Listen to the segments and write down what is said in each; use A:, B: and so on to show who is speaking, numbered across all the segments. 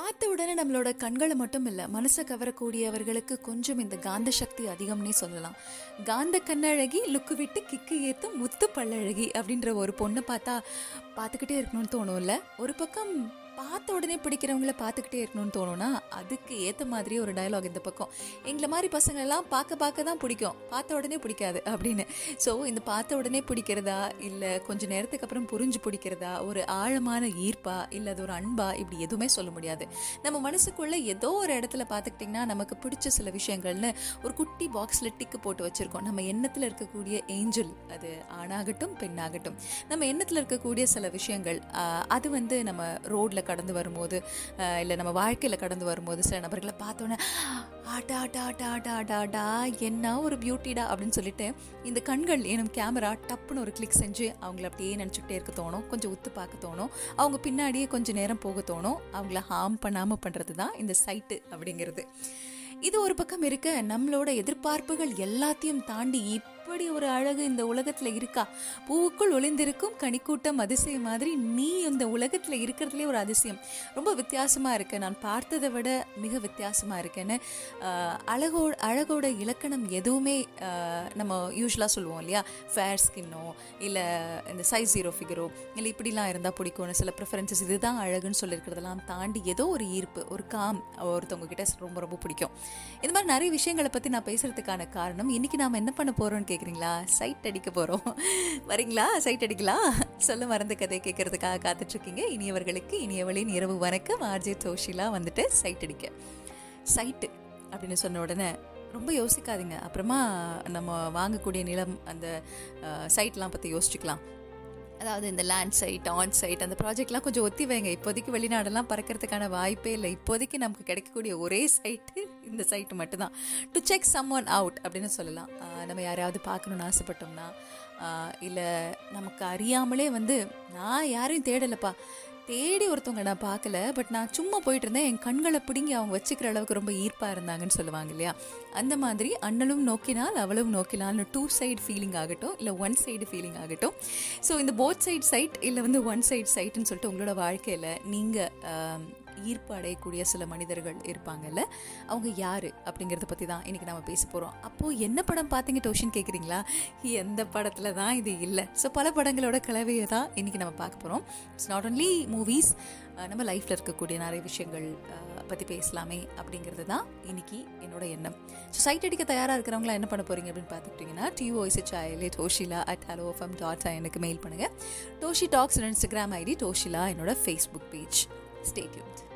A: பார்த்த உடனே நம்மளோட கண்களை மட்டும் இல்லை மனசை கவரக்கூடியவர்களுக்கு கொஞ்சம் இந்த காந்த சக்தி அதிகம்னே சொல்லலாம். காந்த கண்ணழகி லுக்கு விட்டு கிக்கு ஏற்றும் முத்து பல்லழகி அப்படின்ற ஒரு பொண்ணை பார்த்தா பார்த்துக்கிட்டே இருக்கணும்னு தோணும்ல. ஒரு பக்கம் பார்த்த உடனே பிடிக்கிறவங்கள பார்த்துக்கிட்டே இருக்கணும்னு தோணும்னா அதுக்கு ஏற்ற மாதிரி ஒரு டயலாக் இந்த பக்கம். எங்களை மாதிரி பசங்களெல்லாம் பார்க்க பார்க்க தான் பிடிக்கும். பார்த்த உடனே பிடிக்காது அப்படின்னு. ஸோ இந்த பார்த்த உடனே பிடிக்கிறதா? இல்லை கொஞ்சம் நேரத்துக்கு அப்புறம் புரிஞ்சு பிடிக்கிறதா? ஒரு ஆழமான ஈர்ப்பா? இல்லை அது ஒரு அன்பா? இப்படி எதுவுமே சொல்ல முடியாது. நம்ம மனசுக்குள்ளே ஏதோ ஒரு இடத்துல பார்த்துக்கிட்டிங்கன்னா நமக்கு பிடிச்ச சில விஷயங்கள்னு ஒரு குட்டி பாக்ஸில் டிக்கு போட்டு வச்சுருக்கோம். நம்ம எண்ணத்தில் இருக்கக்கூடிய ஏஞ்சல் அது ஆணாகட்டும் பெண்ணாகட்டும். நம்ம எண்ணத்தில் இருக்கக்கூடிய சில விஷயங்கள் அது வந்து நம்ம ரோட்டில் கடந்து வரும்போது இல்லை நம்ம வாழ்க்கையில் கடந்து வரும்போது சில நபர்களை பார்த்தோன்னே ஆட்டா ஆட்டா ஆட்டா ஆட்டா ஆட்டா ஆட்டா என்ன ஒரு பியூட்டிடா அப்படின்னு சொல்லிட்டு இந்த கண்கள் எனும் கேமரா டப்புன்னு ஒரு கிளிக் செஞ்சு அவங்கள அப்படியே நினச்சிக்கிட்டே இருக்க தோணும். கொஞ்சம் உத்து பார்க்க தோணும். அவங்க பின்னாடியே கொஞ்சம் நேரம் போக தோணும். அவங்கள ஹார்ம் பண்ணாமல் பண்ணுறது தான் இந்த சைட்டு அப்படிங்கிறது. இது ஒரு பக்கம் இருக்க. நம்மளோட எதிர்பார்ப்புகள் எல்லாத்தையும் தாண்டி இப்படி ஒரு அழகு இந்த உலகத்துல இருக்கா? பூவுக்குள் ஒளிந்திருக்கும் கனிக்கூட்டம் அதிசயம் மாதிரி நீ இந்த உலகத்துல இருக்கிறதுலே ஒரு அதிசயம். ரொம்ப வித்தியாசமா இருக்கு. நான் பார்த்ததை விட மிக வித்தியாசமா இருக்கேன்னு அழகோ அழகோட இலக்கணம் எதுவுமே நம்ம யூஸ்வலாக சொல்லுவோம் இல்லையா? ஃபேர் ஸ்கின்னோ இல்லை இந்த சைஸ் ஜீரோ ஃபிகரோ இல்லை இப்படிலாம் இருந்தால் பிடிக்கும்னு சில ப்ரிஃபரன்சஸ் இதுதான் அழகுன்னு சொல்லியிருக்கிறதெல்லாம் தாண்டி ஏதோ ஒரு ஈர்ப்பு ஒரு காம் ஒருத்தவங்க கிட்ட ரொம்ப ரொம்ப பிடிக்கும். இந்த மாதிரி நிறைய விஷயங்களை பற்றி நான் பேசுகிறதுக்கான காரணம் இன்றைக்கி நாம் என்ன பண்ண போகிறோம்னு கேட்குறீங்களா சைட் அடிக்க போகிறோம் வரீங்களா? சைட் அடிக்கலாம் சொல்ல மறந்த கதை கேட்கறதுக்காக காத்துட்ருக்கீங்க. இனியவர்களுக்கு இனியவளின் இரவு வணக்கம். ஆர்ஜே தோஷிலா வந்துட்டு சைட் அடிக்க. சைட்டு அப்படின்னு சொன்ன உடனே ரொம்ப யோசிக்காதீங்க. அப்புறமா நம்ம வாங்கக்கூடிய நிலம் அந்த சைட்லாம் பற்றி யோசிச்சுக்கலாம். அதாவது இந்த லேண்ட் சைட் ஆன் சைட் அந்த ப்ராஜெக்ட்லாம் கொஞ்சம் ஒத்தி வைங்க. இப்போதைக்கு வெளிநாடெல்லாம் பறக்கிறதுக்கான வாய்ப்பே இல்லை. இப்போதைக்கு நமக்கு கிடைக்கக்கூடிய ஒரே சைட்டு இந்த சைட்டு மட்டும்தான். To check someone out அப்படின்னு சொல்லலாம். நம்ம யாரையாவது பார்க்கணுன்னு ஆசைப்பட்டோம்னா இல்லை நமக்கு அறியாமலே வந்து நான் யாரையும் தேடலைப்பா. தேடி ஒருத்தவங்க நான் பார்க்கல பட் நான் சும்மா போயிட்டு இருந்தேன். என் கண்களை பிடுங்கி அவங்க வச்சுக்கிற அளவுக்கு ரொம்ப ஈர்ப்பாக இருந்தாங்கன்னு சொல்லுவாங்க இல்லையா? அந்த மாதிரி அண்ணலும் நோக்கினால் அவளும் நோக்கினால்னு டூ சைடு ஃபீலிங் ஆகட்டும் இல்லை ஒன் சைடு ஃபீலிங் ஆகட்டும். ஸோ இந்த போத் சைட் சைட் இல்லை வந்து ஒன் சைடு சைட்டுன்னு சொல்லிட்டு உங்களோட வாழ்க்கையில் நீங்கள் ஈர்ப்பு அடையக்கூடிய சில மனிதர்கள் இருப்பாங்கல்ல? அவங்க யார் அப்படிங்கிறத பற்றி தான் இன்றைக்கி நம்ம பேச போகிறோம் அப்போது என்ன படம் பார்த்தீங்க டோஷன் கேட்குறீங்களா எந்த படத்தில் தான் இது இல்லை. ஸோ பல படங்களோட கலவையை தான் இன்றைக்கி நம்ம பார்க்க போகிறோம் இட்ஸ் நாட் ஒன்லி மூவிஸ் நம்ம லைஃப்பில் இருக்கக்கூடிய நிறைய விஷயங்கள் பற்றி பேசலாமே அப்படிங்கிறது தான் இன்னைக்கு என்னோட எண்ணம். ஸோ சைட் அடிக்க தயாராக இருக்கிறவங்களா என்ன பண்ண போகிறீங்க அப்படின்னு பார்த்துக்கிட்டிங்கன்னா டிஓஎஸ் சாயலே Doshila at hello FM dot எனக்கு மெயில் பண்ணுங்கள் Doshi talks Instagram ID Doshila என்னோட ஃபேஸ்புக் பேஜ் ஸ்டேட்யூட்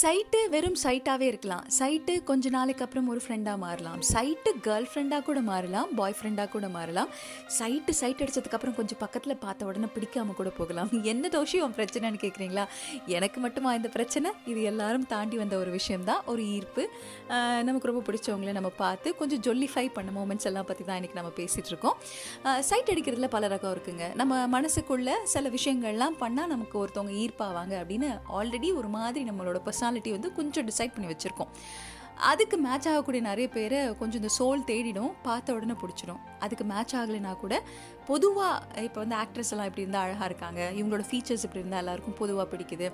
A: சைட்டு வெறும் சைட்டாகவே இருக்கலாம். சைட்டு கொஞ்ச நாளைக்கு அப்புறம் ஒரு ஃப்ரெண்டாக மாறலாம். சைட்டு கேர்ள் ஃப்ரெண்டாக கூட மாறலாம். பாய் ஃப்ரெண்டாக கூட மாறலாம். சைட்டு சைட் அடித்ததுக்கப்புறம் கொஞ்சம் பக்கத்தில் பார்த்த உடனே பிடிக்காம கூட போகலாம். என்ன தோஷி உன் பிரச்சனைன்னு கேட்குறீங்களா எனக்கு மட்டுமா இந்த பிரச்சனை? இது எல்லாரும் தாண்டி வந்த ஒரு விஷயம்தான். ஒரு ஈர்ப்பு. நமக்கு ரொம்ப பிடிச்சவங்கள நம்ம பார்த்து கொஞ்சம் ஜொல்லிஃபை பண்ண மூமெண்ட்ஸ் எல்லாம் பற்றி தான் இன்றைக்கி நம்ம பேசிகிட்டு இருக்கோம். சைட் அடிக்கிறதுல பல ரகம் இருக்குங்க. நம்ம மனசுக்குள்ளே சில விஷயங்கள்லாம் பண்ணால் நமக்கு ஒருத்தவங்க ஈர்ப்பாவாங்க அப்படின்னு ஆல்ரெடி ஒரு மாதிரி நம்மளோட பர்சனாலிட்டி வந்து கொஞ்சம் டிசைட் பண்ணி வச்சுருக்கோம். அதுக்கு மேட்ச் ஆகக்கூடிய நிறைய பேரை கொஞ்சம் இந்த சோல் தேடிடும் பார்த்த உடனே பிடிச்சிடும். அதுக்கு மேட்ச் ஆகலைனா கூட பொதுவாக இப்போ வந்து ஆக்ட்ரஸ் எல்லாம் இப்படி இருந்தால் அழகாக இருக்காங்க இவங்களோட ஃபீச்சர்ஸ் இப்படி இருந்தால் எல்லாருக்கும் பொதுவாக பிடிக்குது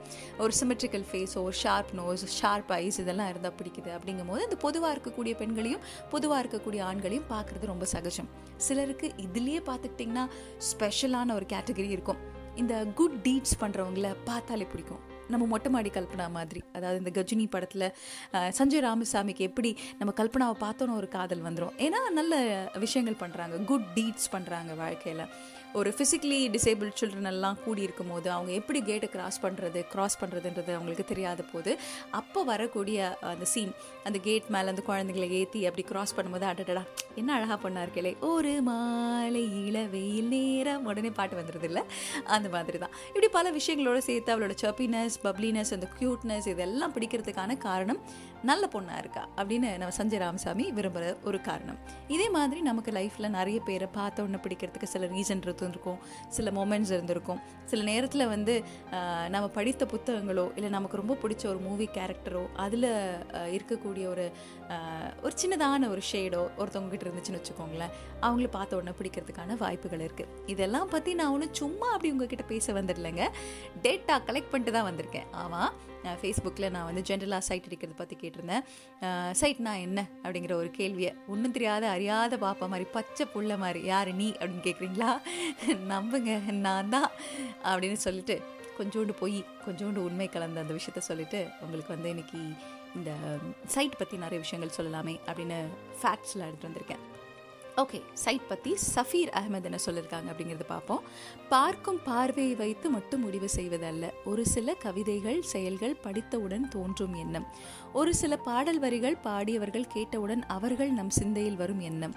A: ஒரு சிமெட்ரிக்கல் ஃபேஸோ ஒரு ஷார்ப் நோஸ் ஷார்ப் ஐஸ் இதெல்லாம் இருந்தால் பிடிக்குது அப்படிங்கும்போது இந்த பொதுவாக இருக்கக்கூடிய பெண்களையும் பொதுவாக இருக்கக்கூடிய ஆண்களையும் பார்க்குறது ரொம்ப சகஜம். சிலருக்கு இதுலேயே பார்த்துக்கிட்டிங்கன்னா ஸ்பெஷலான ஒரு கேட்டகரி இருக்கும். இந்த குட் டீட்ஸ் பண்ணுறவங்கள பார்த்தாலே பிடிக்கும். நம்ம மொட்டை மாடி கல்பனா மாதிரி அதாவது இந்த கஜினி படத்தில் சஞ்சய் ராமசாமிக்கு எப்படி நம்ம கல்பனாவை பார்த்தோன்னு ஒரு காதல் வந்துடும் ஏன்னா நல்ல விஷயங்கள் பண்ணுறாங்க குட் டீட்ஸ் பண்ணுறாங்க வாழ்க்கையில். ஒரு ஃபிசிக்கலி டிசேபிள் சில்ட்ரன் எல்லாம் கூடி இருக்கும் போது அவங்க எப்படி கேட்டை கிராஸ் பண்ணுறது கிராஸ் பண்ணுறதுன்றது அவங்களுக்கு தெரியாத போது அப்போ வரக்கூடிய அந்த சீன் அந்த கேட் மேலே அந்த குழந்தைங்களை ஏற்றி அப்படி கிராஸ் பண்ணும்போது அடடடா என்ன அழகாக பண்ணா கேளே ஒரு மாலை இளவெயில் நேரம் உடனே பாட்டு வந்துடுது இல்லை அந்த மாதிரி தான் இப்படி பல விஷயங்களோட சேர்த்து அவளோட சப்பினஸ் பப்ளினஸ் அந்த க்யூட்னஸ் இதெல்லாம் பிடிக்கிறதுக்கான காரணம் நல்ல பொண்ணாக இருக்கா அப்படின்னு நம்ம சஞ்சய் ராமசாமி விரும்புகிற ஒரு காரணம். இதே மாதிரி நமக்கு லைஃப்பில் நிறைய பேரை பார்த்த உடனே பிடிக்கிறதுக்கு சில ரீசன் இருந்திருக்கும் சில மொமெண்ட்ஸ் இருந்திருக்கும். சில நேரத்தில் வந்து நம்ம படித்த புத்தகங்களோ இல்லை நமக்கு ரொம்ப பிடிச்ச ஒரு மூவி கேரக்டரோ அதில் இருக்கக்கூடிய ஒரு ஒரு சின்னதான ஒரு ஷேடோ ஒருத்தவங்ககிட்ட இருந்துச்சுன்னு வச்சுக்கோங்களேன் அவங்கள பார்த்த உடனே பிடிக்கிறதுக்கான வாய்ப்புகள் இருக்குது இதெல்லாம் பற்றி நான் ஒன்றும் சும்மா அப்படி உங்ககிட்ட பேச வந்துடலைங்க டேட்டா கலெக்ட் பண்ணிட்டு தான் வந்திருக்கேன். ஆமாம் ஃபேஸ்புக்கில் நான் வந்து ஜென்ரலாக சைட் அடிக்கிறது பற்றி கேட்டிருந்தேன். சைட்னா என்ன அப்படிங்கிற ஒரு கேள்வியை ஒன்றும் தெரியாத அறியாத பாப்பா மாதிரி பச்சை புள்ள மாதிரி யார் நீ? அப்படின்னு கேட்குறீங்களா நம்புங்க நான் தான் அப்படின்னு சொல்லிட்டு கொஞ்சோண்டு போய் கொஞ்சோண்டு உண்மை கலந்த அந்த விஷயத்த சொல்லிட்டு உங்களுக்கு வந்து இன்றைக்கி இந்த சைட் பற்றி நிறைய விஷயங்கள் சொல்லலாமே அப்படின்னு ஃபேக்ட்ஸில் எடுத்துகிட்டு வந்திருக்கேன். ஓகே சைட் பற்றி சஃபீர் அகமது என்ன சொல்லியிருக்காங்க அப்படிங்கிறத பார்ப்போம் பார்க்கும் பார்வையை வைத்து மட்டும் முடிவு செய்வதல்ல. ஒரு சில கவிதைகள் செயல்கள் படித்தவுடன் தோன்றும் எண்ணம். ஒரு சில பாடல் வரிகள் பாடியவர்கள் கேட்டவுடன் அவர்கள் நம் சிந்தையில் வரும் எண்ணம்.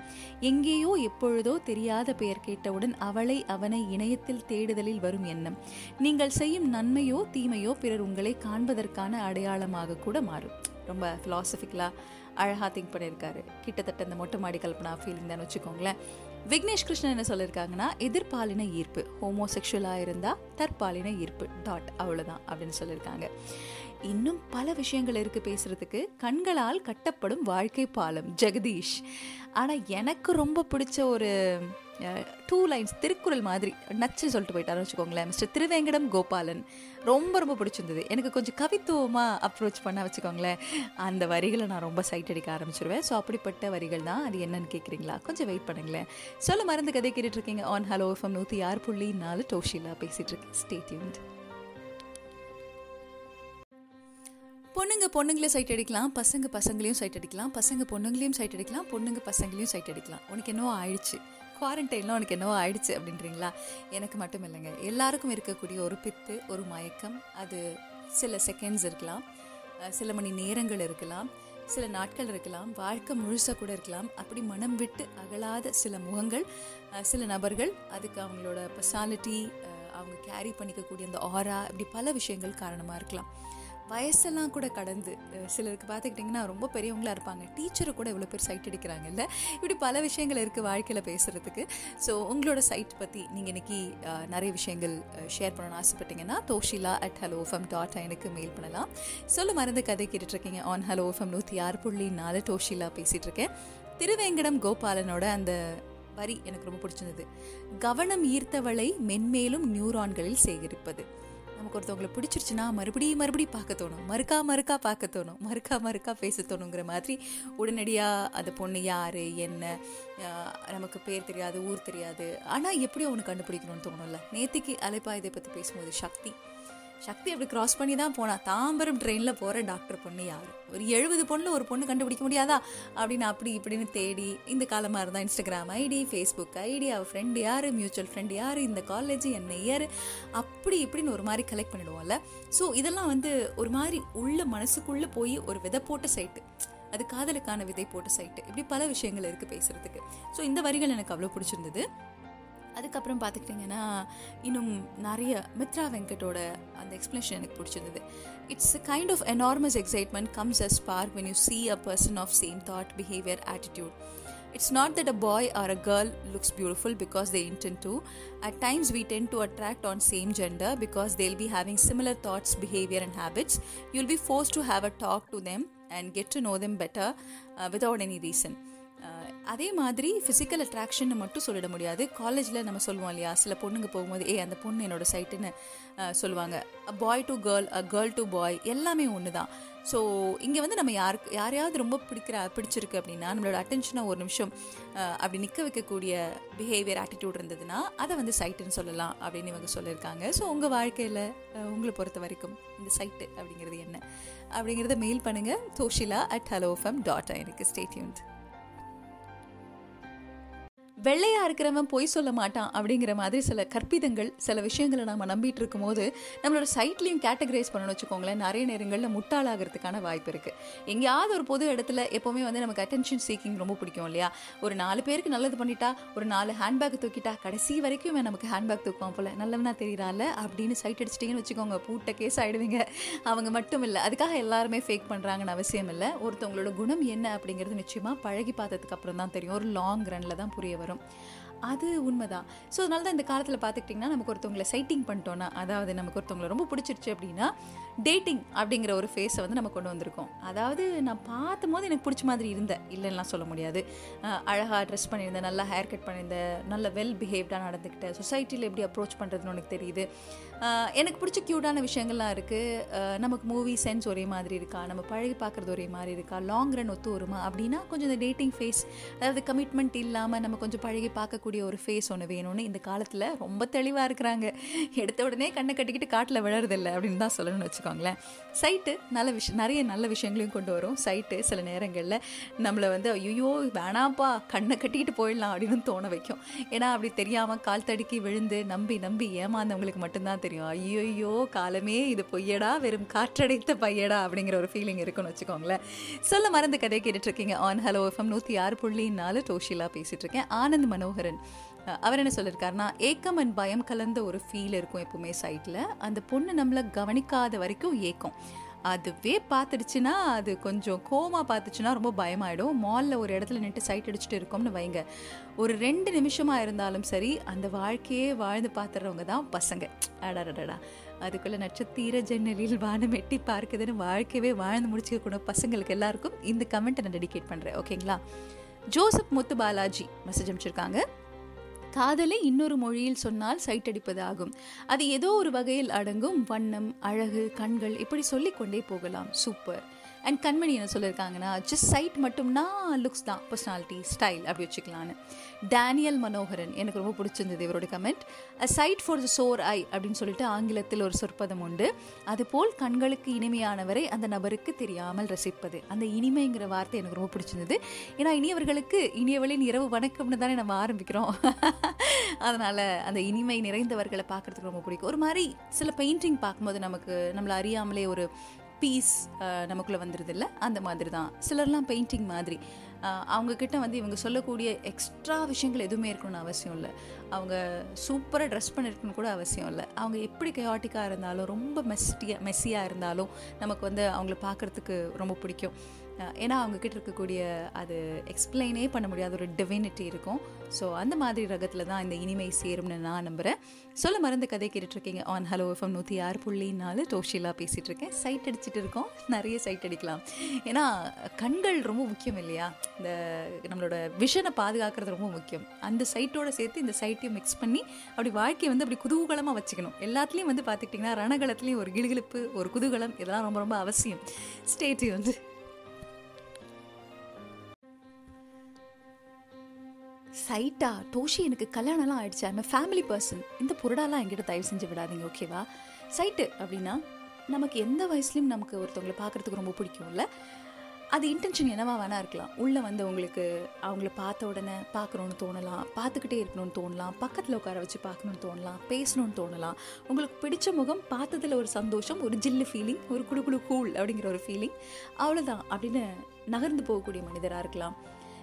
A: எங்கேயோ எப்பொழுதோ தெரியாத பெயர் கேட்டவுடன் அவளை அவனை இணையத்தில் தேடுதலில் வரும் எண்ணம். நீங்கள் செய்யும் நன்மையோ தீமையோ பிறர் உங்களை காண்பதற்கான அடையாளமாக கூட மாறும். ரொம்ப ஃபிலாசபிக்கலாக அழகாக திங்க் பண்ணியிருக்காரு. கிட்டத்தட்ட இந்த மொட்டை மாடி கல்பனா ஃபீலிங் தான் வச்சுக்கோங்களேன். விக்னேஷ் கிருஷ்ணன் என்ன சொல்லியிருக்காங்கன்னா எதிர்பாலின ஈர்ப்பு ஹோமோசெக்ஷுவலாக இருந்தால் தற்பாலின ஈர்ப்பு டாட் அவ்வளோதான் அப்படின்னு சொல்லியிருக்காங்க. இன்னும் பல விஷயங்கள் இருக்குது பேசுகிறதுக்கு கண்களால் கட்டப்படும் வாழ்க்கை பாலம் ஜெகதீஷ். ஆனால் எனக்கு ரொம்ப பிடிச்ச ஒரு டூ லைன்ஸ் திருக்குறள் மாதிரி நச்சு சொல்லிட்டு போயிட்டாருன்னு வச்சுக்கோங்களேன் மிஸ்டர் திருவேங்கடம் கோபாலன். ரொம்ப ரொம்ப பிடிச்சிருந்தது. எனக்கு கொஞ்சம் கவித்துவமாக அப்ரோச் பண்ண வச்சுக்கோங்களேன் அந்த வரிகளை நான் ரொம்ப சைட் அடிக்க ஆரம்பிச்சிருவேன். ஸோ அப்படிப்பட்ட வரிகள் தான் அது என்னன்னு கேட்குறீங்களா கொஞ்சம் வெயிட் பண்ணுங்களேன். சொல்ல மருந்து கதை கேட்டுட்ருக்கீங்க ஆன் ஹலோ எஃப்எம் நூற்றி ஆறு புள்ளி நாலு டோஷிலா பேசிகிட்டு இருக்கேன் ஸ்டேட்யூண்ட் பொண்ணுங்க பொண்ணுங்களையும் சைட் அடிக்கலாம் பசங்க பசங்களையும் சைட் அடிக்கலாம் பசங்க பொண்ணுங்களையும் சைட் அடிக்கலாம் பொண்ணுங்க பசங்களையும் சைட் அடிக்கலாம் உனக்கு என்னவோ ஆயிடுச்சு. குவாரண்டைனில் உனக்கு என்னவோ ஆயிடுச்சு அப்படின்றீங்களா? எனக்கு மட்டும் இல்லைங்க. எல்லாருக்கும் இருக்கக்கூடிய ஒரு பித்து ஒரு மயக்கம் அது சில செகண்ட்ஸ் இருக்கலாம். சில மணி நேரங்கள் இருக்கலாம். சில நாட்கள் இருக்கலாம். வாழ்க்கை முழுசாக கூட இருக்கலாம். அப்படி மனம் விட்டு அகலாத சில முகங்கள் சில நபர்கள் அதுக்கு அவங்களோட பர்சனாலிட்டி அவங்க கேரி பண்ணிக்கக்கூடிய அந்த ஆரா இப்படி பல விஷயங்கள் காரணமாக இருக்கலாம். வயசெல்லாம் கூட கடந்து சிலருக்கு பார்த்துக்கிட்டிங்கன்னா ரொம்ப பெரியவங்களா இருப்பாங்க. டீச்சரை கூட இவ்வளோ பேர் சைட் அடிக்கிறாங்கல்ல. இப்படி பல விஷயங்கள் இருக்குது வாழ்க்கையில் பேசுகிறதுக்கு ஸோ உங்களோட சைட் பற்றி நீங்கள் இன்றைக்கி நிறைய விஷயங்கள் ஷேர் பண்ணணும்னு ஆசைப்பட்டீங்கன்னா Doshila at hello FM dot எனக்கு மெயில் பண்ணலாம். சொல்ல மருந்து கதை கேட்டுட்ருக்கீங்க. ஆன் ஹலோ ஃபம் நூற்றி ஆறு புள்ளி நாலு டோஷிலா பேசிகிட்ருக்கேன் திருவேங்கடம் கோபாலனோட அந்த வரி எனக்கு ரொம்ப பிடிச்சிருந்தது. கவனம் ஈர்த்தவளை மென்மேலும் நியூரான்களில் சேகரிப்பது. நமக்கு ஒருத்தவங்களை பிடிச்சிருச்சுன்னா மறுபடியும் மறுபடியும் பார்க்க தோணும். மறுக்கா மறுக்கா பார்க்க தோணும். மறுக்கா மறுக்கா பேச தோணுங்கிற மாதிரி உடனடியாக அந்த பொண்ணு யார் என்ன நமக்கு பேர் தெரியாது ஊர் தெரியாது. ஆனால் எப்படியும் அவனுக்கு கண்டுபிடிக்கணும்னு தோணும்ல. நேத்திக்கு அலைப்பா இதை பற்றி பேசும்போது சக்தி. சக்தி அப்படி கிராஸ் பண்ணி தான் போனா. தாம்பரம் ட்ரெயினில் போகிற டாக்டர் பொண்ணு யார்? ஒரு எழுபது பொண்ணில் ஒரு பொண்ணு கண்டுபிடிக்க முடியாதா? அப்படின்னு அப்படி இப்படின்னு தேடி இந்த காலமாக இருந்தால் இன்ஸ்டாகிராம் ஐடி ஃபேஸ்புக் ஐடி அவள் ஃப்ரெண்டு யார்? மியூச்சுவல் ஃப்ரெண்டு யார்? இந்த காலேஜ் என்ன இயர் அப்படி இப்படின்னு ஒரு மாதிரி கலெக்ட் பண்ணிடுவோம்ல. ஸோ இதெல்லாம் வந்து ஒரு மாதிரி உள்ள மனசுக்குள்ளே போய் ஒரு விதை போட்ட சைட்டு அது காதலுக்கான விதை போட்ட சைட்டு இப்படி பல விஷயங்கள் இருக்குது பேசுகிறதுக்கு ஸோ இந்த வரிகள் எனக்கு அவ்வளோ பிடிச்சிருந்தது. அதுக்கப்புறம் பார்த்துக்கிட்டிங்கன்னா இன்னும் நிறைய மித்ரா வெங்கட்டோட அந்த எக்ஸ்ப்ளனேஷன் எனக்கு பிடிச்சிருந்தது it's a kind of enormous excitement comes a spark when you see a person of same thought behaviour attitude it's not that a boy or a girl looks beautiful because they intend to at times we tend to attract on same gender because they'll be having similar thoughts behaviour and habits you'll be force to have a talk to them and get to know them better without any reason அதே மாதிரி physical attraction மட்டும் சொல்லிட முடியாது. காலேஜில் நம்ம சொல்லுவோம் இல்லையா? சில பொண்ணுங்க போகும்போது ஏ அந்த பொண்ணு என்னோட சைட்டுன்னு சொல்லுவாங்க. Boy to girl girl to boy எல்லாமே ஒன்று தான் ஸோ இங்கே வந்து நம்ம யாருக்கு யாரையாவது ரொம்ப பிடிக்கிற பிடிச்சிருக்கு அப்படின்னா நம்மளோட அட்டென்ஷனை ஒரு நிமிஷம் அப்படி நிற்க வைக்கக்கூடிய பிஹேவியர் ஆட்டிடியூட் இருந்ததுன்னா அதை வந்து சைட்டுன்னு சொல்லலாம் அப்படின்னு இவங்க சொல்லியிருக்காங்க. ஸோ உங்கள் வாழ்க்கையில் உங்களை பொறுத்த வரைக்கும் இந்த சைட்டு அப்படிங்கிறது என்ன? அப்படிங்கிறத மெயில் பண்ணுங்கள் Doshila at hello FM dot எனக்கு ஸ்டேட்யூன்ட் வெள்ளையாக இருக்கிறவன் பொய் சொல்ல மாட்டான் அப்படிங்கிற மாதிரி சில கற்பிதங்கள் சில விஷயங்களை நம்ம நம்பிட்டு இருக்கும்போது நம்மளோட சைட்லையும் கேட்டகரைஸ் பண்ணணும்னு வச்சுக்கோங்களேன். நிறைய நேரங்களில் முட்டாளாகிறதுக்கான வாய்ப்பு இருக்குது எங்கேயாவது ஒரு பொது இடத்துல எப்போவுமே வந்து நமக்கு அட்டென்ஷன் சீக்கிங் ரொம்ப பிடிக்கும் இல்லையா? ஒரு நாலு பேருக்கு நல்லது பண்ணிட்டா ஒரு நாலு ஹேண்ட்பேக் தூக்கிட்டா கடைசி வரைக்கும் நமக்கு ஹேண்ட்பேக் தூக்குவான் போல. நல்லவனா தெரியறால அப்படின்னு சைட் அடிச்சிட்டிங்கன்னு வச்சுக்கோங்க பூட்ட கேஸ் ஆயிடுவீங்க. அவங்க மட்டும் இல்லை. அதுக்காக எல்லாருமே ஃபேக் பண்ணுறாங்கன்னு அவசியம் இல்லை. ஒருத்தவங்களோட குணம் என்ன அப்படிங்கிறது நிச்சயமாக பழகி பார்த்ததுக்கு அப்புறம் தான் தெரியும். ஒரு லாங் ரன்ல தான் புரிய வரும். அது உண்மைதான். ஸோ அதனால தான் இந்த காலத்தில் பார்த்துக்கிட்டிங்கன்னா நமக்கு ஒருத்தவங்களை சைட்டிங் பண்ணிட்டோன்னா அதாவது நமக்கு ஒருத்தவங்களை ரொம்ப பிடிச்சிருச்சு அப்படின்னா டேட்டிங் அப்படிங்கிற ஒரு ஃபேஸை வந்து நம்ம கொண்டு வந்திருக்கோம். அதாவது நான் பார்த்தும் போது எனக்கு பிடிச்ச மாதிரி இருந்தேன். இல்லைன்னா சொல்ல முடியாது. அழகாக ட்ரெஸ் பண்ணியிருந்தேன் நல்லா ஹேர் கட் பண்ணியிருந்தேன் நல்ல வெல் பிஹேவ்டாக நடந்துக்கிட்டேன். சொசைட்டியில் எப்படி அப்ரோச் பண்ணுறதுன்னு உனக்கு தெரியுது. எனக்கு பிடிச்ச க்யூட்டான விஷயங்கள்லாம் இருக்குது நமக்கு மூவி சென்ஸ் ஒரே மாதிரி இருக்கா? நம்ம பழகி பார்க்குறது ஒரே மாதிரி இருக்கா? லாங் ரன் ஒத்து வருமா? அப்படின்னா கொஞ்சம் இந்த டேட்டிங் ஃபேஸ் அதாவது கமிட்மெண்ட் இல்லாமல் நம்ம கொஞ்சம் பழகி பார்க்கக்கூடிய ஒரு ஃபேஸ் ஒன்று வேணும்னு இந்த காலத்தில் ரொம்ப தெளிவாக இருக்கிறாங்க. எடுத்த உடனே கண்ணை கட்டிக்கிட்டு காட்டில் விழறதில்லை அப்படின்னு தான் சொல்லணும்னு வச்சுக்கோங்களேன். சைட்டு நல்ல விஷயம் நிறைய நல்ல விஷயங்களையும் கொண்டு வரும். சைட்டு சில நேரங்களில் நம்மளை வந்து ஐயோ வேணாப்பா கண்ணை கட்டிக்கிட்டு போயிடலாம் அப்படின்னு தோண வைக்கும். ஏன்னா அப்படி தெரியாமல் கால் தடுக்கி விழுந்து நம்பி நம்பி ஏமாந்தவங்களுக்கு மட்டும்தான் தெரியும். ஐயோ காலமே இது பொய்யடா வெறும் காற்றடைத்த பையடா அப்படிங்கிற ஒரு ஃபீலிங் இருக்குன்னு வச்சுக்கோங்களேன். சொல்ல மறந்து கதை கேட்டுட்ருக்கீங்க ஆன் ஹலோ எஃப்எம் நூற்றி ஆறு புள்ளி நாலு டோஷிலா பேசிகிட்டு இருக்கேன். ஆனந்த் மனோகரன் அவர் என்ன சொல்லியிருக்காருன்னா ஏக்கம் அண்ட் பயம் கலந்த ஒரு ஃபீல் இருக்கும் எப்பவுமே சைட்டில் அந்த பொண்ணு நம்மளை கவனிக்காத வரைக்கும் ஏக்கம். அதுவே பார்த்துடுச்சுன்னா அது கொஞ்சம் கோமா பார்த்துச்சுன்னா ரொம்ப பயமாயிடும். மாலில் ஒரு இடத்துல நின்று சைட் அடிச்சுட்டு இருக்கோம்னு வைங்க. ஒரு ரெண்டு நிமிஷமாக இருந்தாலும் சரி அந்த வாழ்க்கையே வாழ்ந்து பார்த்துறவங்க தான் பசங்க. அடடடா அதுக்குள்ளே நட்சத்திர ஜன்னலில் வானம் எட்டி பார்க்குதுன்னு வாழ்க்கையவே வாழ்ந்து முடிச்சுக்க பசங்களுக்கு எல்லாருக்கும் இந்த கமெண்ட்டை நான் டெடிகேட் பண்ணுறேன் ஓகேங்களா ஜோசப் முத்து பாலாஜி மெசேஜ் அனுப்பிச்சிருக்காங்க. காதலை இன்னொரு மொழியில் சொன்னால் சைட் அடிப்பது ஆகும் அது ஏதோ ஒரு வகையில் அடங்கும் வண்ணம் அழகு கண்கள் இப்படி சொல்லிக்கொண்டே போகலாம். சூப்பர். அண்ட் கண்மணி என்ன சொல்லியிருக்காங்கன்னா ஜஸ்ட் சைட் மட்டும்னா லுக்ஸ் தான் பர்சனாலிட்டி ஸ்டைல் அப்படி வச்சுக்கலான்னு டேனியல் மனோகரன் எனக்கு ரொம்ப பிடிச்சிருந்தது இவரோட comment a sight for the sore eye அப்படின்னு சொல்லிட்டு ஆங்கிலத்தில் ஒரு சொற்பதம் உண்டு. அதுபோல் கண்களுக்கு இனிமையானவரை அந்த நபருக்கு தெரியாமல் ரசிப்பது. அந்த இனிமைங்கிற வார்த்தை எனக்கு ரொம்ப பிடிச்சிருந்தது. ஏன்னா இனியவர்களுக்கு இனியவளின் இரவு வணக்கம்னு தானே நம்ம ஆரம்பிக்கிறோம். அதனால் அந்த இனிமை நிறைந்தவர்களை பார்க்குறதுக்கு ரொம்ப பிடிக்கும். ஒரு மாதிரி சில பெயிண்டிங் பார்க்கும்போது நமக்கு நம்மளை அறியாமலே ஒரு பீஸ் uh, நமக்குள்ளே வந்துடுது இல்லை அந்த மாதிரி தான் சிலர்லாம் பெயிண்டிங் மாதிரி. அவங்கக்கிட்ட வந்து இவங்க சொல்லக்கூடிய எக்ஸ்ட்ரா விஷயங்கள் எதுவுமே இருக்கணும்னு அவசியம் இல்லை. அவங்க சூப்பராக ட்ரெஸ் பண்ணிருக்கணும் கூட அவசியம் இல்லை. அவங்க எப்படி கயாட்டிக்காக இருந்தாலும் ரொம்ப மெஸ்டியாக மெஸ்ஸியாக இருந்தாலும் நமக்கு வந்து அவங்கள பார்க்குறதுக்கு ரொம்ப பிடிக்கும். ஏன்னா அவங்கக்கிட்ட இருக்கக்கூடிய அது எக்ஸ்பிளைனே பண்ண முடியாத ஒரு டிவினிட்டி இருக்கும். ஸோ அந்த மாதிரி ரகத்தில் தான் இந்த இனிமை சேரும்னு நான் நம்புகிறேன் சொல்ல மறந்து கதை கேட்டுட்ருக்கீங்க. ஆன் ஹலோ எஃப்எம் நூற்றி ஆறு புள்ளி நாலு டோஷிலாக பேசிகிட்டு இருக்கேன் சைட் அடிச்சுட்டு இருக்கோம். நிறைய சைட் அடிக்கலாம். ஏன்னா கண்கள் ரொம்ப முக்கியம் இல்லையா? இந்த நம்மளோட விஷனை பாதுகாக்கிறது ரொம்ப முக்கியம். அந்த சைட்டோட சேர்த்து இந்த சைட் எல்லாத்தையும் மிக்ஸ் பண்ணி அப்படி வாழ்க்கையை வந்து அப்படி குதூகலமாக வச்சுக்கணும். எல்லாத்துலேயும் வந்து பார்த்துக்கிட்டிங்கன்னா ரணகலத்துலேயும் ஒரு கிளுகிழப்பு ஒரு குதூகலம் இதெல்லாம் ரொம்ப ரொம்ப அவசியம். ஸ்டேட்டி வந்து சைட்டா டோஷி எனக்கு கல்யாணம்லாம் ஆயிடுச்சு. ஐம் ஃபேமிலி பர்சன் இந்த புரடாலாம் என்கிட்ட தயவு செஞ்சு விடாதீங்க ஓகேவா சைட்டு அப்படின்னா நமக்கு எந்த வயசுலையும் நமக்கு ஒருத்தவங்களை பார்க்குறதுக்கு ரொம்ப பிடிக்கும்ல? அது இன்டென்ஷன் என்னவா வேணா இருக்கலாம். உள்ளே வந்து உங்களுக்கு அவங்கள பார்த்த உடனே பார்க்கணுன்னு தோணலாம். பார்த்துக்கிட்டே இருக்கணும்னு தோணலாம். பக்கத்தில் உட்கார வச்சு பார்க்கணுன்னு தோணலாம். பேசணும்னு தோணலாம். உங்களுக்கு பிடிச்ச முகம் பார்த்ததில் ஒரு சந்தோஷம் ஒரு ஜில்லு ஃபீலிங் ஒரு குடு குடு கூல் அப்படிங்கிற ஒரு ஃபீலிங் அவ்வளோதான் அப்படின்னு நகர்ந்து போகக்கூடிய மனிதராக இருக்கலாம்.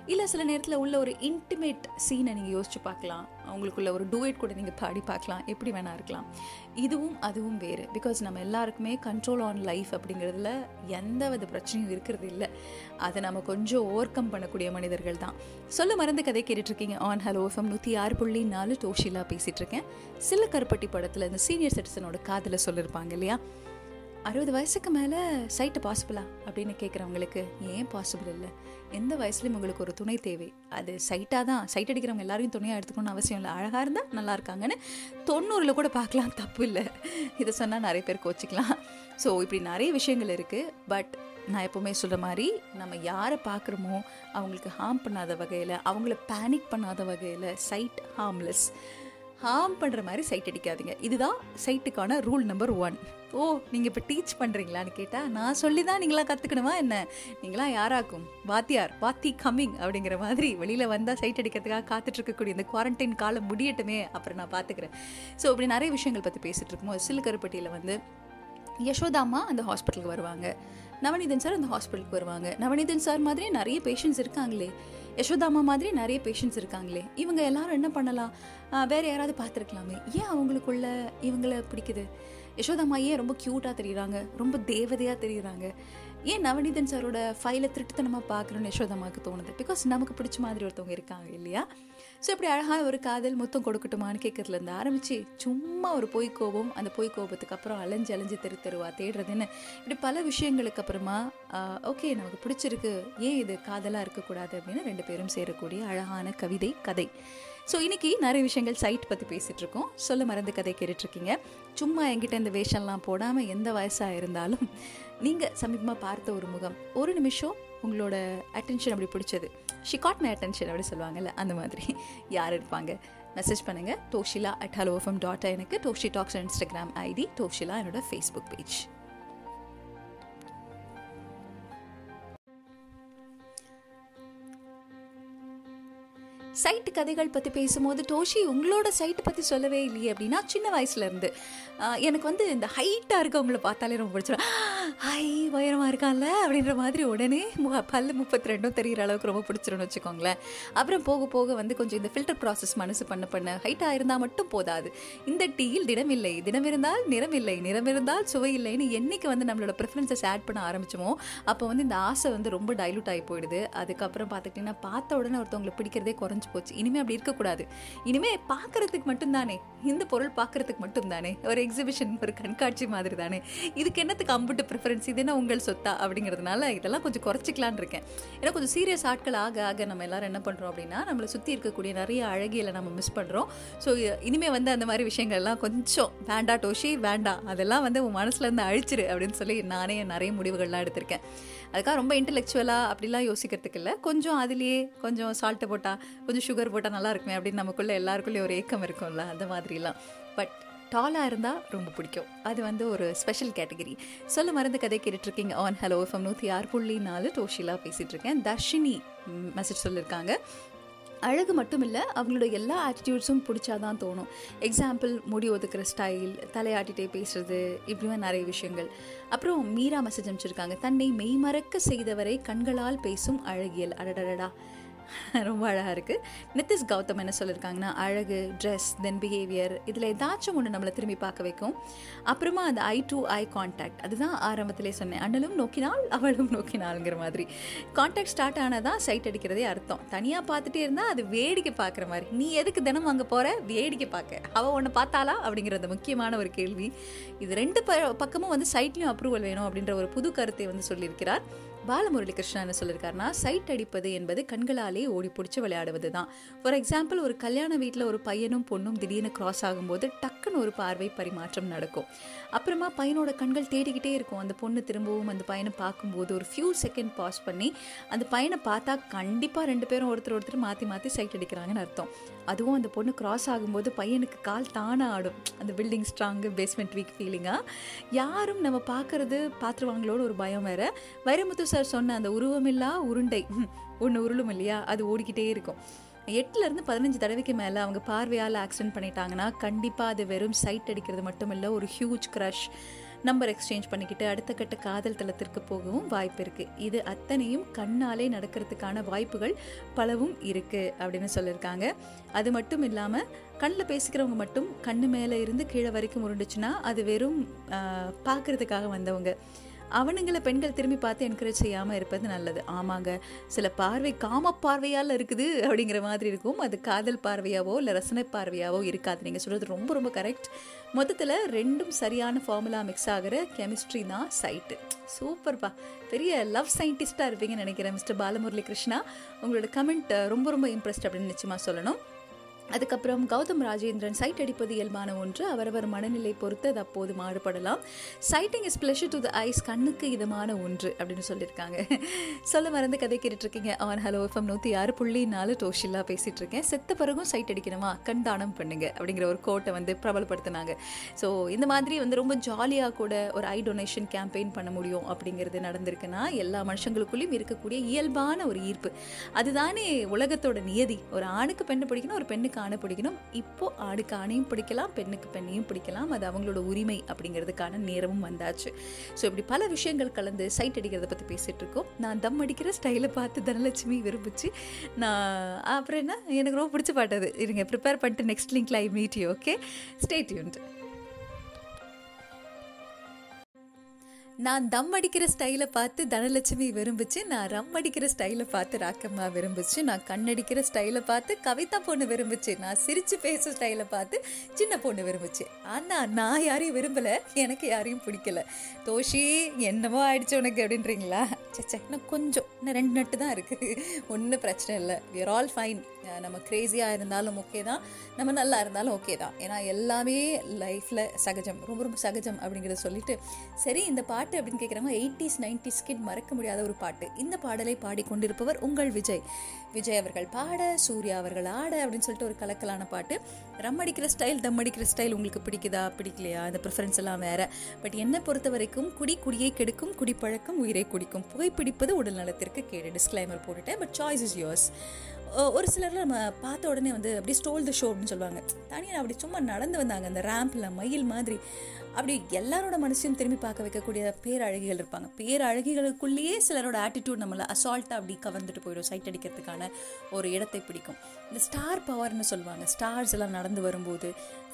A: இல்லை சில நேரத்தில் உள்ள ஒரு இன்டிமேட் சீனை நீங்கள் யோசிச்சு பார்க்கலாம். அவங்களுக்குள்ள ஒரு டூயட் கூட நீங்கள் பாடி பார்க்கலாம். எப்படி வேணா இருக்கலாம். இதுவும் அதுவும் வேறு. பிகாஸ் நம்ம எல்லாருக்குமே கண்ட்ரோல் ஆன் லைஃப் அப்படிங்கிறதுல எந்த வித பிரச்சனையும் இருக்கிறது இல்லை. அதை நம்ம கொஞ்சம் ஓவர் கம் பண்ணக்கூடிய மனிதர்கள் தான். சொல்ல மறந்து கதை கேட்டுட்ருக்கீங்க. ஆன் ஹலோ எஃப்எம் நூற்றி ஆறு புள்ளி நாலு டோஷிலா பேசிகிட்டு இருக்கேன் சில கருப்பட்டி படத்தில் இந்த சீனியர் சிட்டிசனோட காதில் சொல்லியிருப்பாங்க இல்லையா? அறுபது வயசுக்கு மேலே சைட்டு பாசிபிளா அப்படின்னு கேட்குறவங்களுக்கு ஏன் பாசிபிள் இல்லை? எந்த வயசுலையும் உங்களுக்கு ஒரு துணை தேவை. அது சைட்டாக தான். சைட் அடிக்கிறவங்க எல்லாரையும் துணையாக எடுத்துக்கணும்னு அவசியம் இல்லை. அழகாக இருந்தால் நல்லா இருக்காங்கன்னு தொண்ணூறில் கூட பார்க்கலாம். தப்பு இல்லை. இதை சொன்னால் நிறைய பேர் கோச்சிக்கலாம். ஸோ இப்படி நிறைய விஷயங்கள் இருக்குது பட் நான் எப்போவுமே சொல்கிற மாதிரி நம்ம யாரை பார்க்குறோமோ அவங்களுக்கு ஹார்ம் பண்ணாத வகையில் அவங்கள பேனிக் பண்ணாத வகையில் சைட் ஹார்ம்லெஸ் ஹார்ம் பண்ணுற மாதிரி சைட் அடிக்காதீங்க. இதுதான் சைட்டுக்கான ரூல் நம்பர் ஒன் ஓ நீங்கள் இப்போ டீச் பண்ணுறீங்களான்னு கேட்டால் நான் சொல்லி தான் நீங்களாம் கற்றுக்கணுமா என்ன? நீங்களாம் யாராக்கும்? வாத்தியார் வாத்தி கம்மிங் அப்படிங்கிற மாதிரி வெளியில் வந்தால் சைட் அடிக்கிறதுக்காக காத்துட்டு இருக்கக்கூடிய இந்த குவாரண்டைன் காலம் முடியட்டுமே அப்புறம் நான் பார்த்துக்கிறேன் ஸோ இப்படி நிறைய விஷயங்கள் பற்றி பேசிகிட்டு இருக்கும்போது சிலுக்கருப்பட்டியில் வந்து யசோதாமா அந்த ஹாஸ்பிட்டலுக்கு வருவாங்க. நவநீதன் சார் அந்த ஹாஸ்பிட்டலுக்கு வருவாங்க. நவநீதன் சார் மாதிரி நிறைய பேஷண்ட்ஸ் இருக்காங்களே. யசோதாமா மாதிரி நிறைய பேஷண்ட்ஸ் இருக்காங்களே இவங்க எல்லாரும் என்ன பண்ணலாம்? ஆஹ் வேற யாராவது பார்த்துருக்கலாமே? ஏன் அவங்களுக்குள்ள இவங்கள பிடிக்குது? யசோதாமா ஏன் ரொம்ப க்யூட்டாக தெரியுறாங்க? ரொம்ப தேவதையாக தெரியுறாங்க? ஏன் நவநீதன் சாரோட ஃபைலை திருட்டுத்தனமாக பார்க்குறோன்னு யசோதாமாவுக்கு தோணுது? பிகாஸ் நமக்கு பிடிச்ச மாதிரி ஒருத்தவங்க இருக்காங்க இல்லையா? ஸோ இப்படி அழகாக ஒரு காதல் முத்தம் கொடுக்கட்டுமான்னு கேட்கறதுலேருந்து ஆரம்பித்து சும்மா ஒரு பொய் கோபம் அந்த பொய் கோபத்துக்கு அப்புறம் அலைஞ்சு அலைஞ்சு தெரு தெருவா தேடுறதுன்னு இப்படி பல விஷயங்களுக்கு அப்புறமா ஓகே நமக்கு பிடிச்சிருக்கு. ஏன் இது காதலாக இருக்கக்கூடாது அப்படின்னு ரெண்டு பேரும் சேரக்கூடிய அழகான கவிதை கதை. ஸோ இன்றைக்கி நிறைய விஷயங்கள் சைட் பற்றி பேசிகிட்டு இருக்கோம். சொல்ல மறந்து கதை கேட்டுட்ருக்கீங்க. சும்மா என்கிட்ட இந்த வேஷம்லாம் போடாமல் எந்த வயசாக இருந்தாலும் நீங்கள் சமீபமாக பார்த்த ஒரு முகம். ஒரு நிமிஷம் உங்களோட அட்டென்ஷன் அப்படி பிடிச்சது. ஷி காட் மை அட்டென்ஷன் அப்படி சொல்லுவாங்கல்ல அந்த மாதிரி. யார் இருப்பாங்க? மெசேஜ் பண்ணுங்கள் Doshila at hello FM dot எனக்கு Doshi talks Instagram ID Doshila என்னோட ஃபேஸ்புக் பேஜ் சைட்டு கதைகள் பற்றி பேசும்போது டோஷி உங்களோட சைட்டு பற்றி சொல்லவே இல்லையே அப்படின்னா சின்ன வயசுலேருந்து எனக்கு வந்து இந்த ஹைட்டாக இருக்கவங்கள பார்த்தாலே ரொம்ப பிடிச்சிடும் ஹை உயரமாக இருக்கான்ல? அப்படின்ற மாதிரி உடனே மு- பல்லு முப்பத்தி ரெண்டும் தெரிகிற அளவுக்கு ரொம்ப பிடிச்சிருன்னு வச்சுக்கோங்களேன். அப்புறம் போக போக வந்து கொஞ்சம் இந்த ஃபில்டர் ப்ராசஸ் மனசு பண்ண பண்ண ஹைட்டாக இருந்தால் மட்டும் போதாது. இந்த டீயில் திடமில்லை தினம் இருந்தால் நிறமில்லை நிறம் இருந்தால் சுவை இல்லைன்னு என்னைக்கு வந்து நம்மளோட ப்ரிஃபரன்சஸ் ஆட் பண்ண ஆரம்பிச்சோமோ அப்போ வந்து இந்த ஆசை வந்து ரொம்ப டைலூட் ஆகி போயிடுது. அதுக்கப்புறம் பார்த்துக்கிட்டிங்கன்னா பார்த்த உடனே ஒருத்தவங்களை பிடிக்கிறதே குறைஞ்சி போச்சு. இனிமேல் அப்படி இருக்கக்கூடாது. இனிமே பார்க்கறதுக்கு மட்டும்தானே. இந்த பொருள் பார்க்கறதுக்கு மட்டும்தானே. ஒரு எக்ஸிபிஷன் ஒரு கண்காட்சி மாதிரி தானே. இதுக்கு என்னத்துக்கு அம்புட்டு ப்ரிஃபரன்ஸ் இது என்ன உங்கள் சொத்தா அப்படிங்கிறதுனால இதெல்லாம் கொஞ்சம் குறைச்சிக்கலான் இருக்கேன். ஏன்னா கொஞ்சம் சீரியஸ் ஆட்கள் ஆக ஆக நம்ம எல்லாரும் என்ன பண்ணுறோம் அப்படின்னா நம்மளை சுற்றி இருக்கக்கூடிய நிறைய அழகியலை நம்ம மிஸ் பண்ணுறோம் ஸோ இனிமேல் வந்து அந்த மாதிரி விஷயங்கள்லாம் கொஞ்சம் வேண்டா டோஷி வேண்டாம் அதெல்லாம் வந்து உன் மனசில் இருந்து அழிச்சிரு அப்படின்னு சொல்லி நானே நிறைய முடிவுகள்லாம் எடுத்திருக்கேன். அதுக்காக ரொம்ப இன்டெலெக்சுவலாக அப்படிலாம் யோசிக்கிறதுக்கு இல்லை. கொஞ்சம் அதுலேயே கொஞ்சம் சால்ட்டு போட்டால் கொஞ்சம் சுகர் போட்டால் நல்லா இருக்குமே அப்படின்னு நமக்குள்ளே எல்லாருக்குள்ளேயும் ஒரு ஏக்கம் இருக்கும்ல அந்த மாதிரிலாம். பட் டாலாக இருந்தால் ரொம்ப பிடிக்கும். அது வந்து ஒரு ஸ்பெஷல் கேட்டகரி சொல்ல மறந்து கதை கேட்டுட்ருக்கீங்க. ஆன் ஹலோ எஃப்எம் நூற்றி ஆறு புள்ளி நாலு டோஷிலா பேசிகிட்டு இருக்கேன் தர்ஷினி மெசேஜ் சொல்லியிருக்காங்க அழகு மட்டும் இல்லை அவங்களோட எல்லா ஆட்டிடியூட்ஸும் பிடிச்சாதான் தோணும். எக்ஸாம்பிள் முடி ஒதுக்குற ஸ்டைல் தலையாட்டிகிட்டே பேசுறது இப்படிமா நிறைய விஷயங்கள். அப்புறம் மீரா மெசேஜ் அனுப்பிச்சிருக்காங்க. தன்னை மெய்மறக்க செய்தவரை கண்களால் பேசும் அழகியல். அடடடடா. ரொம்ப அழகாக இருக்குது நித்திஷ் கௌதம் என்ன சொல்லியிருக்காங்கன்னா அழகு ட்ரெஸ் தென் பிஹேவியர் இதில் ஏதாச்சும் ஒன்று நம்மளை திரும்பி பார்க்க வைக்கும். அப்புறமா அந்த ஐ டு ஐ கான்டாக்ட் அதுதான் ஆரம்பத்திலே சொன்னேன். அண்ணலும் நோக்கினால் அவளும் நோக்கினாளுங்கிற மாதிரி. கான்டாக்ட் ஸ்டார்ட் ஆனதான் சைட் அடிக்கிறதே அர்த்தம். தனியாக பார்த்துட்டே இருந்தால் அது வேடிக்கை பார்க்குற மாதிரி. நீ எதுக்கு தினம் அங்கே போகிற வேடிக்கை பார்க்க. அவள் ஒன்று பார்த்தாளா? அப்படிங்கிறது முக்கியமான ஒரு கேள்வி. இது ரெண்டு ப பக்கமும் வந்து சைட்லேயும் அப்ரூவல் வேணும் அப்படின்ற ஒரு புது கருத்தை வந்து சொல்லியிருக்கிறார். பாலமுரளி கிருஷ்ணா என்ன சொல்லியிருக்காருன்னா சைட் அடிப்பது என்பது கண்களாலே ஓடி பிடிச்சி விளையாடுவது தான் ஃபார் எக்ஸாம்பிள் ஒரு கல்யாண வீட்டில் ஒரு பையனும் பொண்ணும் திடீர்னு கிராஸ் ஆகும்போது டக்குன்னு ஒரு பார்வை பரிமாற்றம் நடக்கும். அப்புறமா பையனோட கண்கள் தேடிக்கிட்டே இருக்கும். அந்த பொண்ணு திரும்பவும் அந்த பையனை பார்க்கும்போது ஒரு ஃபியூ செகண்ட் பாஸ் பண்ணி அந்த பையனை பார்த்தா கண்டிப்பாக ரெண்டு பேரும் ஒருத்தர் ஒருத்தர் மாற்றி மாற்றி சைட் அடிக்கிறாங்கன்னு அர்த்தம். அதுவும் அந்த பொண்ணு கிராஸ் ஆகும்போது பையனுக்கு கால் தானாக ஆடும் அந்த பில்டிங் ஸ்ட்ராங்கு பேஸ்மெண்ட் வீக் ஃபீலிங்காக யாரும் நம்ம பார்க்கறது பார்த்துருவாங்களோட ஒரு பயம் வேற. வைரமுத்து சார் சொன்ன அந்த உருவமில்லா உருண்டை. ஒன்று உருளும் இல்லையா? அது ஓடிக்கிட்டே இருக்கும். எட்டுலேருந்து பதினஞ்சு தடவைக்கு மேலே அவங்க பார்வையால் ஆக்சிடென்ட் பண்ணிட்டாங்கன்னா கண்டிப்பாக அது வெறும் சைட் அடிக்கிறது மட்டும் இல்லை ஒரு ஹியூஜ் க்ரஷ் நம்பர் எக்ஸ்சேஞ்ச் பண்ணிக்கிட்டு அடுத்த கட்ட காதல் தளத்திற்கு போகவும் வாய்ப்பு இருக்குது இது அத்தனையும் கண்ணாலே நடக்கிறதுக்கான வாய்ப்புகள் பலவும் இருக்குது அப்படின்னு சொல்லியிருக்காங்க. அது மட்டும் இல்லாமல் கண்ணில் பேசிக்கிறவங்க மட்டும் கண்ணு மேலே இருந்து கீழே வரைக்கும் உருண்டுச்சுன்னா அது வெறும் பார்க்குறதுக்காக வந்தவங்க. அவனுங்களை பெண்கள் திரும்பி பார்த்து என்கரேஜ் செய்யாமல் இருப்பது நல்லது. ஆமாங்க சில பார்வை காம பார்வையால் இருக்குது அப்படிங்கிற மாதிரி இருக்கும். அது காதல் பார்வையாவோ இல்லை ரசனை பார்வையாவோ இருக்காது. நீங்கள் சொல்கிறது ரொம்ப ரொம்ப கரெக்ட் மொத்தத்தில் ரெண்டும் சரியான ஃபார்முலா மிக்ஸ் ஆகிற கெமிஸ்ட்ரி தான் சைட்டு சூப்பர்ப்பா. பெரிய லவ் சயின்டிஸ்டாக இருப்பீங்கன்னு நினைக்கிறேன் மிஸ்டர் பாலமுரளி கிருஷ்ணா உங்களோட கமெண்ட் ரொம்ப ரொம்ப இம்ப்ரெஸ்ட் அப்படின்னு நிச்சயமாக சொல்லணும். அதுக்கப்புறம் கௌதம் ராஜேந்திரன் சைட் அடிப்பது இயல்பான ஒன்று. அவரவர் மனநிலை பொறுத்து அது அப்போது மாறுபடலாம். Sighting is pleasure to the eyes கண்ணுக்கு இதமான ஒன்று அப்படின்னு சொல்லியிருக்காங்க. சொல்ல மறந்து கதை கேட்டுட்ருக்கீங்க. ஆன் ஹலோ எஃப்எம் நூற்றி ஆறு புள்ளி நாலு டோஷில்லா பேசிகிட்டு இருக்கேன் செத்த பிறகும் சைட் அடிக்கணுமா? கண் தானம் பண்ணுங்க அப்படிங்கிற ஒரு கோட்டை வந்து பிரபலப்படுத்தினாங்க. ஸோ இந்த மாதிரி வந்து ரொம்ப ஜாலியாக கூட ஒரு ஐ டொனேஷன் கேம்பெயின் பண்ண முடியும் அப்படிங்கிறது நடந்திருக்குன்னா எல்லா மனுஷங்களுக்குள்ளேயும் இருக்கக்கூடிய இயல்பான ஒரு ஈர்ப்பு. அதுதானே உலகத்தோட நியதி. ஒரு ஆணுக்கு பெண்ணை பிடிக்கணும் ஒரு பெண்ணுக்கு ஆணை பிடிக்கணும். இப்போ ஆணுக்கு ஆணையும் பிடிக்கலாம் பெண்ணுக்கு பெண்ணையும் பிடிக்கலாம். அது அவங்களோட உரிமை அப்படிங்கிறதுக்கான நேரமும் வந்தாச்சு. ஸோ இப்படி பல விஷயங்கள் கலந்து சைட் அடிக்கிறத பற்றி பேசிகிட்டு இருக்கோம். நான் தம் அடிக்கிற ஸ்டைலை பார்த்து தனலட்சுமி விரும்பிச்சு. நான் அப்புறம் என்ன? எனக்கு ரொம்ப பிடிச்ச பாட்டு அது. இருங்க ப்ரிப்பேர் பண்ணிட்டு நெக்ஸ்ட் லிங்க்ல I meet you okay stay tuned நான் தம் அடிக்கிற ஸ்டைலை பார்த்து தனலட்சுமி விரும்பிச்சு நான் ரம் அடிக்கிற ஸ்டைலை பார்த்து ராக்கம்மா விரும்பிச்சு நான் கண்ணடிக்கிற ஸ்டைலை பார்த்து கவிதா பொண்ணு விரும்பிச்சு நான் சிரித்து பேசுகிற ஸ்டைலை பார்த்து சின்ன பொண்ணு விரும்பிச்சு. ஆனால் நான் யாரையும் விரும்பலை எனக்கு யாரையும் பிடிக்கல. தோஷி என்னமோ ஆயிடுச்சு உனக்கு அப்படின்றீங்களா? சச்சா இன்னும் கொஞ்சம் இன்னும் ரெண்டு நட்டு தான் இருக்குது ஒன்றும் பிரச்சனை இல்லை. விர் ஆல் ஃபைன் நம்ம க்ரேஸியாக இருந்தாலும் ஓகே தான். நம்ம நல்லா இருந்தாலும் ஓகே தான். ஏன்னா எல்லாமே லைஃப்பில் சகஜம் ரொம்ப ரொம்ப சகஜம் அப்படிங்கிறத சொல்லிட்டு சரி இந்த பாட்டு அப்படின்னு கேட்குறவங்க எயிட்டிஸ் நைன்டிஸ் கிட் மறக்க முடியாத ஒரு பாட்டு. இந்த பாடலை பாடிக்கொண்டிருப்பவர் உங்கள் விஜய். விஜய் அவர்கள் பாட சூர்யா அவர்கள் ஆட அப்படின்னு சொல்லிட்டு ஒரு கலக்கலான பாட்டு. ரம் அடிக்கிற ஸ்டைல் தம் அடிக்கிற ஸ்டைல் உங்களுக்கு பிடிக்குதா? பிடிக்கலையா? அந்த ப்ரிஃபரன்ஸ் எல்லாம் வேற. பட் என்னை பொறுத்த வரைக்கும் குடி குடியை கெடுக்கும் குடிப்பழக்கம் உயிரை குடிக்கும். புகைப்பிடிப்பது உடல் நலத்திற்கு கேடு. டிஸ்க்ளைமர் போட்டுட்டேன் பட் சாய்ஸ் இஸ் யோர்ஸ் ஒரு சிலர் நம்ம பார்த்த உடனே வந்து அப்படியே ஸ்டோல் த ஷோ அப்படின்னு சொல்லுவாங்க. தனியாக அப்படி சும்மா நடந்து வந்தாங்க. அந்த ரேம்பில் மயில் மாதிரி. அப்படி எல்லாரோட மனசையும் திரும்பி பார்க்க வைக்கக்கூடிய பேரழகிகள் இருப்பாங்க. பேரழகிகளுக்குள்ளேயே சிலரோட ஆட்டிடியூட் நம்மளை அசால்ட்டாக அப்படி கவர்ந்துட்டு போயிடும். சைட் அடிக்கிறதுக்கான ஒரு இடத்தை பிடிக்கும். இந்த ஸ்டார் பவர்னு சொல்லுவாங்க. ஸ்டார்ஸ் எல்லாம் நடந்து வரும்போது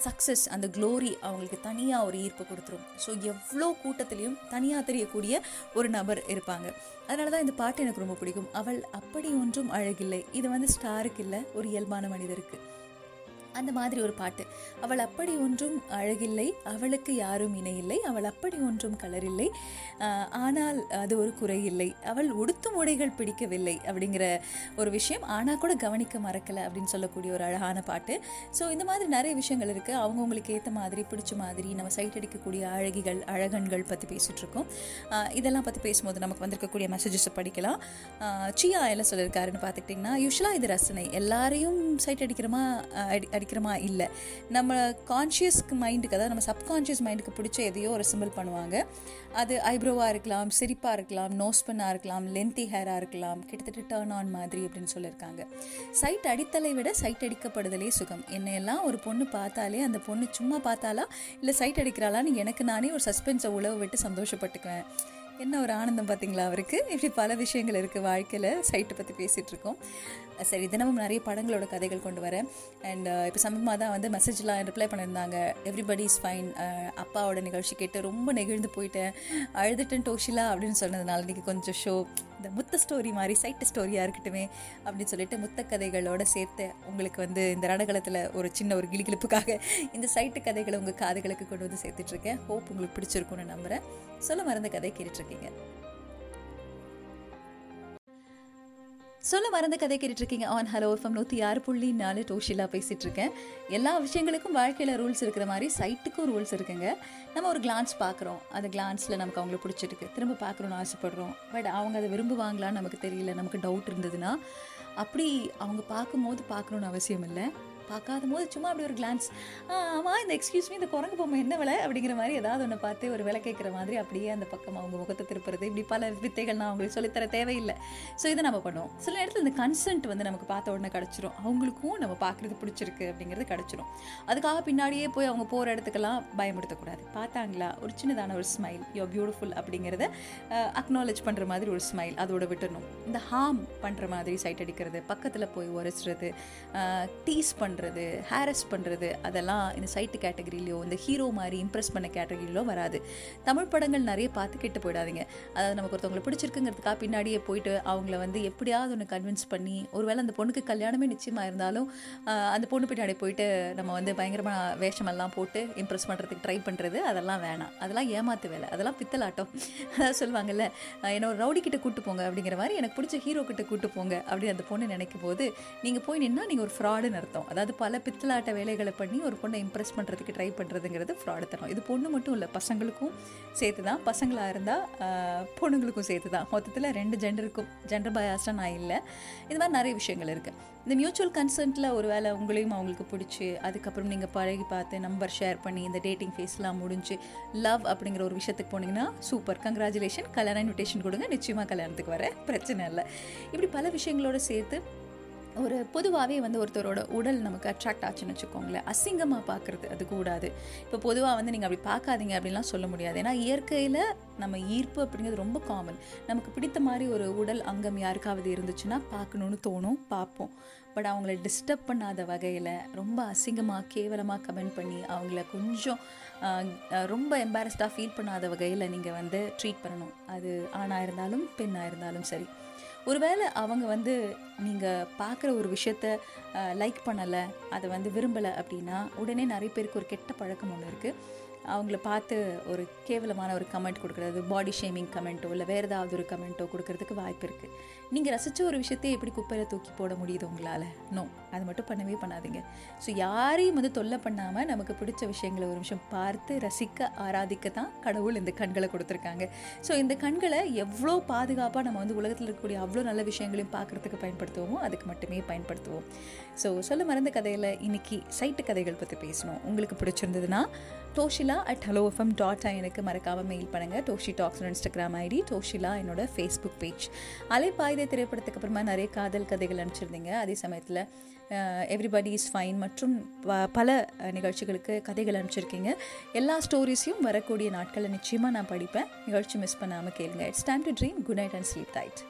A: சக்ஸஸ் அந்த க்ளோரி அவங்களுக்கு தனியாக ஒரு ஈர்ப்பு கொடுத்துரும். ஸோ எவ்வளோ கூட்டத்திலையும் தனியாக தெரியக்கூடிய ஒரு நபர் இருப்பாங்க. அதனால தான் இந்த பாட்டு எனக்கு ரொம்ப பிடிக்கும். அவள் அப்படி ஒன்றும் அழகில்லை. இது வந்து ஸ்டாருக்கு இல்லை ஒரு இயல்பான மனிதருக்கு. அந்த மாதிரி ஒரு பாட்டு. அவள் அப்படி ஒன்றும் அழகில்லை அவளுக்கு யாரும் இணையில்லை அவள் அப்படி ஒன்றும் கலரில்லை. ஆனால் அது ஒரு குறையில்லை அவள் உடுத்தும் உடைகள் பிடிக்கவில்லை அப்படிங்கிற ஒரு விஷயம். ஆனால் கூட கவனிக்க மறக்கலை அப்படின்னு சொல்லக்கூடிய ஒரு அழகான பாட்டு. ஸோ இந்த மாதிரி நிறைய விஷயங்கள் இருக்குது அவங்கவுங்களுக்கு ஏற்ற மாதிரி பிடிச்ச மாதிரி நம்ம சைட் அடிக்கக்கூடிய அழகிகள் அழகன்கள் பற்றி பேசிகிட்ருக்கோம் இதெல்லாம் பற்றி பேசும்போது நமக்கு வந்திருக்கக்கூடிய மெசேஜஸை படிக்கலாம். சியா என்ன சொல்லியிருக்காருன்னு பார்த்துக்கிட்டிங்கன்னா யூஸ்வலாக இது ரசனை. எல்லாரையும் சைட் அடிக்கிறோமா அடி பிடிக்கிறமா இல்லை. நம்ம கான்ஷியஸ்க்கு மைண்டுக்கு அதாவது நம்ம சப்கான்ஷியஸ் மைண்டுக்கு பிடிச்ச எதையோ ஒரு சிம்பிள் பண்ணுவாங்க. அது ஐப்ரோவாக இருக்கலாம் சிரிப்பாக இருக்கலாம் நோஸ் பண்ணாக இருக்கலாம் லென்த்தி ஹேராக இருக்கலாம் கிட்டத்தட்ட டேர்ன் ஆன் மாதிரி அப்படின்னு சொல்லியிருக்காங்க. சைட் அடித்தலை விட சைட் அடிக்கப்படுதலே சுகம். என்னையெல்லாம் ஒரு பொண்ணு பார்த்தாலே அந்த பொண்ணு சும்மா பார்த்தாலா இல்லை சைட் அடிக்கிறாளான்னு எனக்கு நானே ஒரு சஸ்பென்ஸை உழவு விட்டு சந்தோஷப்பட்டுக்குவேன். என்ன ஒரு ஆனந்தம் பார்த்தீங்களா அவருக்கு? இப்படி பல விஷயங்கள் இருக்குது வாழ்க்கையில். சைட்டை பற்றி பேசிகிட்டு இருக்கோம். சரி தினமும் நிறைய படங்களோட கதைகள் கொண்டு வரேன் அண்ட் இப்போ சமீபமாக தான் வந்து மெசேஜ்லாம் ரிப்ளை பண்ணியிருந்தாங்க. எவ்ரிபடி இஸ் ஃபைன் அப்பாவோட நிகழ்ச்சி கேட்டு ரொம்ப நெகிழ்ந்து போயிட்டேன். அழுதுட்டேன் டோஷிலா அப்படின்னு சொன்னதுனால இன்றைக்கி கொஞ்சம் ஷோ இந்த முத்த ஸ்டோரி மாதிரி சைட்டு ஸ்டோரியாக இருக்கட்டுமே அப்படின்னு சொல்லிட்டு முத்த கதைகளோட சேர்த்து உங்களுக்கு வந்து இந்த நடகலத்தில் ஒரு சின்ன ஒரு கிளிகிழிப்புக்காக இந்த சைட்டு கதைகளை உங்கள் காதுகளுக்கு கொண்டு வந்து சேர்த்துட்ருக்கேன் ஹோப் உங்களுக்கு பிடிச்சிருக்கும்னு நம்புகிறேன் சொல்ல மறந்த கதை கேட்டுட்ருக்கீங்க சொல்ல மறந்த கதை கேட்டுட்ருக்கீங்க. ஆன் ஹலோ எஃப்எம் நூற்றி ஆறு புள்ளி நாலு டோஷிலா பேசிகிட்டு இருக்கேன் எல்லா விஷயங்களுக்கும் வாழ்க்கையில் ரூல்ஸ் இருக்கிற மாதிரி சைட்டுக்கும் ரூல்ஸ் இருக்குங்க. நம்ம ஒரு கிளான்ஸ் பார்க்குறோம் அந்த கிளான்ஸில் நமக்கு அவங்கள பிடிச்சிருக்கு திரும்ப பார்க்குறோன்னு ஆசைப்படுறோம். பட் அவங்க அதை விரும்புவாங்களான்னு நமக்கு தெரியல. நமக்கு டவுட் இருந்ததுன்னா அப்படி அவங்க பார்க்கும்போது பார்க்கணுன்னு அவசியம் இல்லை. பார்க்காத போது சும்மா அப்படி ஒரு கிளான்ஸ் ஆமாம் இந்த எக்ஸ்கியூஸ் மீ இந்த குரங்கு பொம்மை என்ன விலை? அப்படிங்கிற மாதிரி ஏதாவது ஒன்று பார்த்து ஒரு விலை கேட்குற மாதிரி அப்படியே அந்த பக்கம் அவங்க முகத்தை திருப்புறது. இப்படி பல வித்தைகள் நான் அவங்களுக்கு சொல்லித்தர தேவையில்லை. ஸோ இதை நம்ம பண்ணுவோம். சில நேரத்தில் இந்த கன்சென்ட் வந்து நமக்கு பார்த்த உடனே கிடச்சிரும். அவங்களுக்கும் நம்ம பார்க்குறது பிடிச்சிருக்கு அப்படிங்கிறது கிடச்சிரும். அதுக்காக பின்னாடியே போய் அவங்க போகிற இடத்துக்கெல்லாம் பயமுடுத்தக்கூடாது பார்த்தாங்களா? ஒரு சின்னதான ஒரு ஸ்மைல் யோ பியூட்டிஃபுல் அப்படிங்கிறத அக்னாலேஜ் பண்ணுற மாதிரி ஒரு ஸ்மைல் அதோட விட்டுணும் இந்த ஹார்ம் பண்ணுற மாதிரி சைட் அடிக்கிறது பக்கத்தில் போய் உரைச்சிறது டீஸ் பண்ணுறது பண்ணுறது ஹேரஸ் பண்ணுறது அதெல்லாம் இந்த சைட்டு கேட்டகரியிலையோ இந்த ஹீரோ மாதிரி இம்ப்ரெஸ் பண்ண கேட்டகரியிலோ வராது. தமிழ் படங்கள் நிறைய பார்த்து கெட்டு போயிடாதீங்க. அதாவது நமக்கு ஒருத்தவங்களை பிடிச்சிருக்குங்கிறதுக்காக பின்னாடியே போயிட்டு அவங்கள வந்து எப்படியாவது ஒன்று கன்வின்ஸ் பண்ணி ஒருவேளை அந்த பொண்ணுக்கு கல்யாணமே நிச்சயமாக இருந்தாலும் அந்த பொண்ணு பின்னாடி போயிட்டு நம்ம வந்து பயங்கரமாக வேஷமெல்லாம் போட்டு இம்ப்ரெஸ் பண்ணுறதுக்கு ட்ரை பண்ணுறது அதெல்லாம் வேணாம். அதெல்லாம் ஏமாத்து வேலை. அதெல்லாம் பித்தலாட்டம். அதாவது சொல்லுவாங்கல்ல என்ன ஒரு ரவுடி கிட்ட கூட்டு போங்க அப்படிங்கிற மாதிரி எனக்கு பிடிச்ச ஹீரோ கிட்ட கூட்டு போங்க அப்படின்னு அந்த பொண்ணு நினைக்கும் போது நீங்கள் போய் நின்னா நீங்கள் ஒரு ஃப்ராடுன்னு அர்த்தம். அதாவது அதாவது பல பித்தலாட்ட வேலைகளை பண்ணி ஒரு பொண்ணை இம்ப்ரெஸ் பண்ணுறதுக்கு ட்ரை பண்ணுறதுங்கிறது ஃப்ராடுத்தனம் இது பொண்ணு மட்டும் இல்லை பசங்களுக்கும் சேர்த்து தான் பசங்களாக இருந்தால் பொண்ணுங்களுக்கும் சேர்த்து தான் மொத்தத்தில் ரெண்டு ஜெண்டருக்கும் ஜெண்டர் பயாஸ்டாக நான் இல்லை. இது மாதிரி நிறைய விஷயங்கள் இருக்குது இந்த மியூச்சுவல் கன்சென்ட்டில் ஒரு வேலை உங்களையும் அவங்களுக்கு பிடிச்சி அதுக்கப்புறம் நீங்கள் பழகி பார்த்து நம்பர் ஷேர் பண்ணி இந்த டேட்டிங் ஃபேஸ்லாம் முடிஞ்சு லவ் அப்படிங்கிற ஒரு விஷயத்துக்கு போனீங்கன்னா சூப்பர் கங்க்ராச்சுலேஷன் கல்யாண இன்விடேஷன் கொடுங்க. நிச்சயமாக கல்யாணத்துக்கு வர பிரச்சனை இல்லை. இப்படி பல விஷயங்களோட சேர்த்து ஒரு பொதுவாகவே வந்து ஒருத்தரோட உடல் நமக்கு அட்ராக்ட் ஆச்சுன்னு வச்சுக்கோங்களேன். அசிங்கமாக பார்க்குறது அது கூடாது. இப்போ பொதுவாக வந்து நீங்கள் அப்படி பார்க்காதீங்க அப்படின்லாம் சொல்ல முடியாது. ஏன்னா இயற்கையில் நம்ம ஈர்ப்பு அப்படிங்கிறது ரொம்ப காமன் நமக்கு பிடித்த மாதிரி ஒரு உடல் அங்கம் யாருக்காவது இருந்துச்சுன்னா பார்க்கணுன்னு தோணும் பார்ப்போம். பட் அவங்கள டிஸ்டர்ப் பண்ணாத வகையில் ரொம்ப அசிங்கமாக கேவலமாக கமெண்ட் பண்ணி அவங்கள கொஞ்சம் ரொம்ப எம்பாரஸ்டாக ஃபீல் பண்ணாத வகையில் நீங்கள் வந்து ட்ரீட் பண்ணணும். அது ஆணாக இருந்தாலும் பெண்ணாக இருந்தாலும் சரி. ஒருவேளை அவங்க வந்து நீங்கள் பார்க்குற ஒரு விஷயத்த லைக் பண்ணலை அதை வந்து விரும்பலை அப்படின்னா உடனே நிறைய பேருக்கு ஒரு கெட்ட பழக்கம் ஒன்று இருக்குது அவங்கள பார்த்து ஒரு கேவலமான ஒரு கமெண்ட் கொடுக்குறது பாடி ஷேமிங் கமெண்ட்டோ இல்லை வேறு ஏதாவது ஒரு கமெண்ட்டோ கொடுக்கறதுக்கு வாய்ப்பு இருக்குது நீங்கள் ரசித்த ஒரு விஷயத்தையே எப்படி குப்பையில் தூக்கி போட முடியுது உங்களால்? நோ அது மட்டும் பண்ணவே பண்ணாதீங்க. ஸோ யாரையும் வந்து தொல்லை பண்ணாமல் நமக்கு பிடிச்ச விஷயங்களை ஒரு நிமிஷம் பார்த்து ரசிக்க ஆராதிக்க தான் கடவுள் இந்த கண்களை கொடுத்துருக்காங்க. ஸோ இந்த கண்களை எவ்வளோ பாதுகாப்பாக நம்ம வந்து உலகத்தில் இருக்கக்கூடிய அவ்வளோ நல்ல விஷயங்களையும் பார்க்குறதுக்கு பயன்படுத்துவோமோ அதுக்கு மட்டுமே பயன்படுத்துவோம். ஸோ சொல்ல மறந்த கதையில் இன்றைக்கி சைட்டு கதைகள் பற்றி பேசணும். உங்களுக்கு பிடிச்சிருந்ததுன்னா Doshila at hello FM dot எனக்கு மறக்காமல் மெயில் பண்ணுங்கள் Doshi talks Instagram ID Doshila என்னோட ஃபேஸ்புக் பேஜ் அலைப்பாயுதை திரைப்படத்துக்கு அப்புறமா நிறைய காதல் கதைகள் அனுப்பிச்சிருந்தீங்க. அதே சமயத்தில் எவ்ரிபடி இஸ் ஃபைன் மற்றும் பல நிகழ்ச்சிகளுக்கு கதைகள் அனுப்பிச்சிருக்கீங்க. எல்லா ஸ்டோரிஸையும் வரக்கூடிய நாட்களில் நிச்சயமாக நான் படிப்பேன். நிகழ்ச்சி மிஸ் பண்ணாமல் கேளுங்க. It's time to dream good night and sleep tight